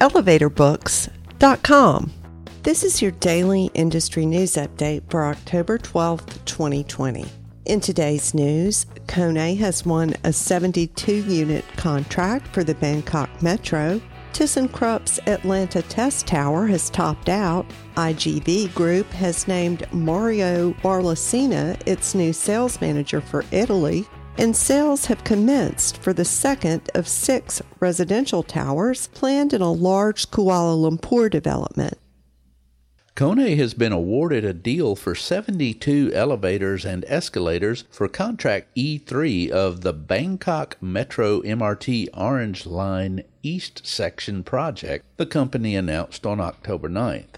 elevatorbooks.com. This is your daily industry news update for October 12th, 2020. In today's news, Kone has won a 72 unit contract for the Bangkok Metro. ThyssenKrupp's Atlanta Test Tower has topped out. IGV Group has named Mario Barlacina its new sales manager for Italy and sales have commenced for the second of six residential towers planned in a large Kuala Lumpur development. Kone has been awarded a deal for 72 elevators and escalators for contract E3 of the Bangkok Metro MRT Orange Line East Section project, the company announced on October 9th.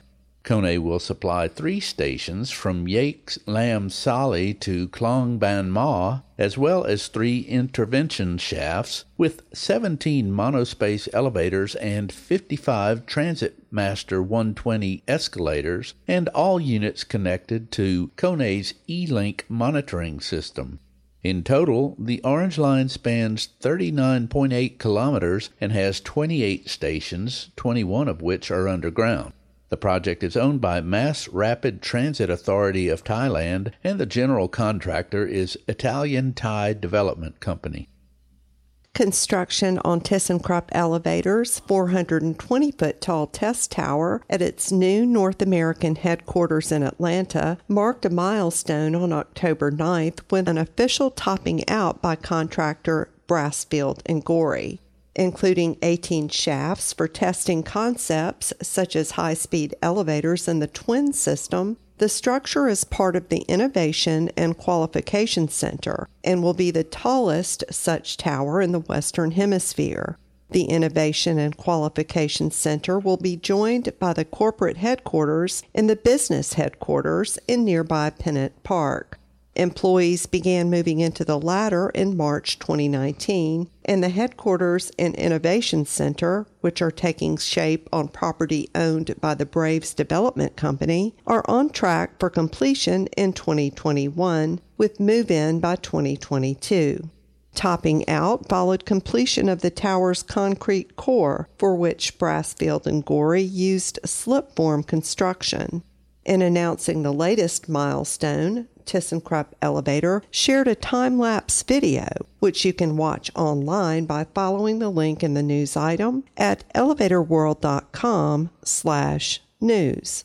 Kone will supply three stations from Yaek Lam Sali to Khlong Ban Ma, as well as three intervention shafts with 17 monospace elevators and 55 Transit Master 120 escalators, and all units connected to Kone's E-Link monitoring system. In total, the Orange Line spans 39.8 kilometers and has 28 stations, 21 of which are underground. The project is owned by Mass Rapid Transit Authority of Thailand, and the general contractor is Italian Thai Development Company. Construction on ThyssenKrupp Elevator's 420 foot tall test tower at its new North American headquarters in Atlanta marked a milestone on October 9th when an official topping out by contractor Brasfield and Gorrie including 18 shafts for testing concepts such as high speed elevators and the twin system. The structure is part of the Innovation and Qualification Center and will be the tallest such tower in the Western Hemisphere. The Innovation and Qualification Center will be joined by the corporate headquarters and the business headquarters in nearby Pennant Park. Employees began moving into the latter in March 2019, and the headquarters and innovation center, which are taking shape on property owned by the Braves Development Company, are on track for completion in 2021 with move in by 2022. Topping out followed completion of the tower's concrete core, for which Brasfield and Gorrie used slipform construction. In announcing the latest milestone, ThyssenKrupp elevator shared a time lapse video, which you can watch online by following the link in the news item at elevatorworld.com/slash news.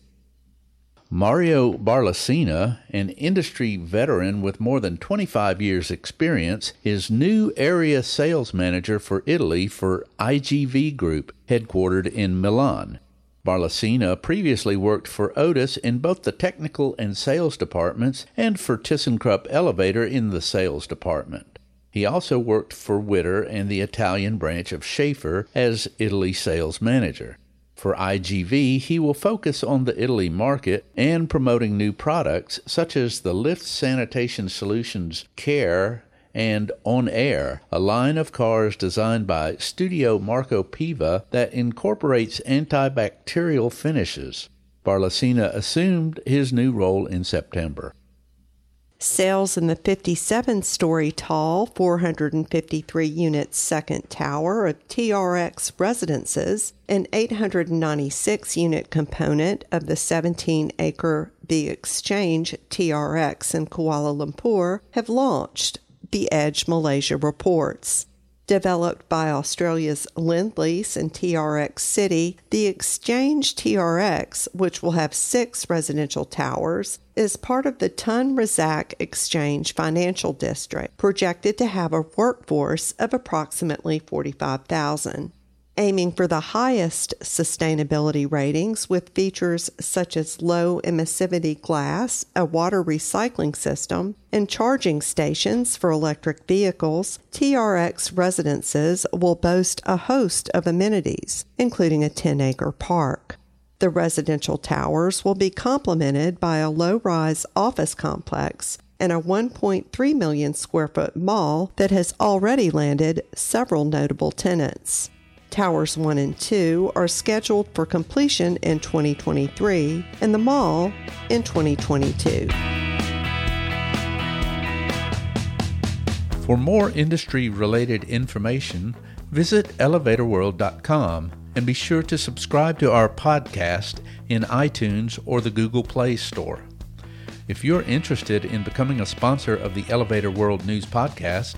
Mario Barlacina, an industry veteran with more than 25 years' experience, is new area sales manager for Italy for IGV Group, headquartered in Milan. Barlacina previously worked for Otis in both the technical and sales departments and for ThyssenKrupp Elevator in the sales department. He also worked for Wittur and the Italian branch of Schaefer as Italy sales manager. For IGV, he will focus on the Italy market and promoting new products such as the Lift Sanitation Solutions Care and On Air, a line of cars designed by Studio Marco Piva that incorporates antibacterial finishes. Barlacina assumed his new role in September. Sales in the 57 story tall, 453 unit second tower of TRX Residences, an 896 unit component of the 17 acre The Exchange TRX in Kuala Lumpur, have launched the Edge Malaysia reports. Developed by Australia's Lendlease and TRX City, the Exchange TRX, which will have six residential towers, is part of the Tun Razak Exchange Financial District, projected to have a workforce of approximately 45,000. Aiming for the highest sustainability ratings with features such as low emissivity glass, a water recycling system, and charging stations for electric vehicles, TRX residences will boast a host of amenities, including a 10 acre park. The residential towers will be complemented by a low rise office complex and a 1.3 million square foot mall that has already landed several notable tenants. Towers 1 and 2 are scheduled for completion in 2023 and the mall in 2022. For more industry related information, visit elevatorworld.com and be sure to subscribe to our podcast in iTunes or the Google Play Store. If you're interested in becoming a sponsor of the Elevator World News Podcast,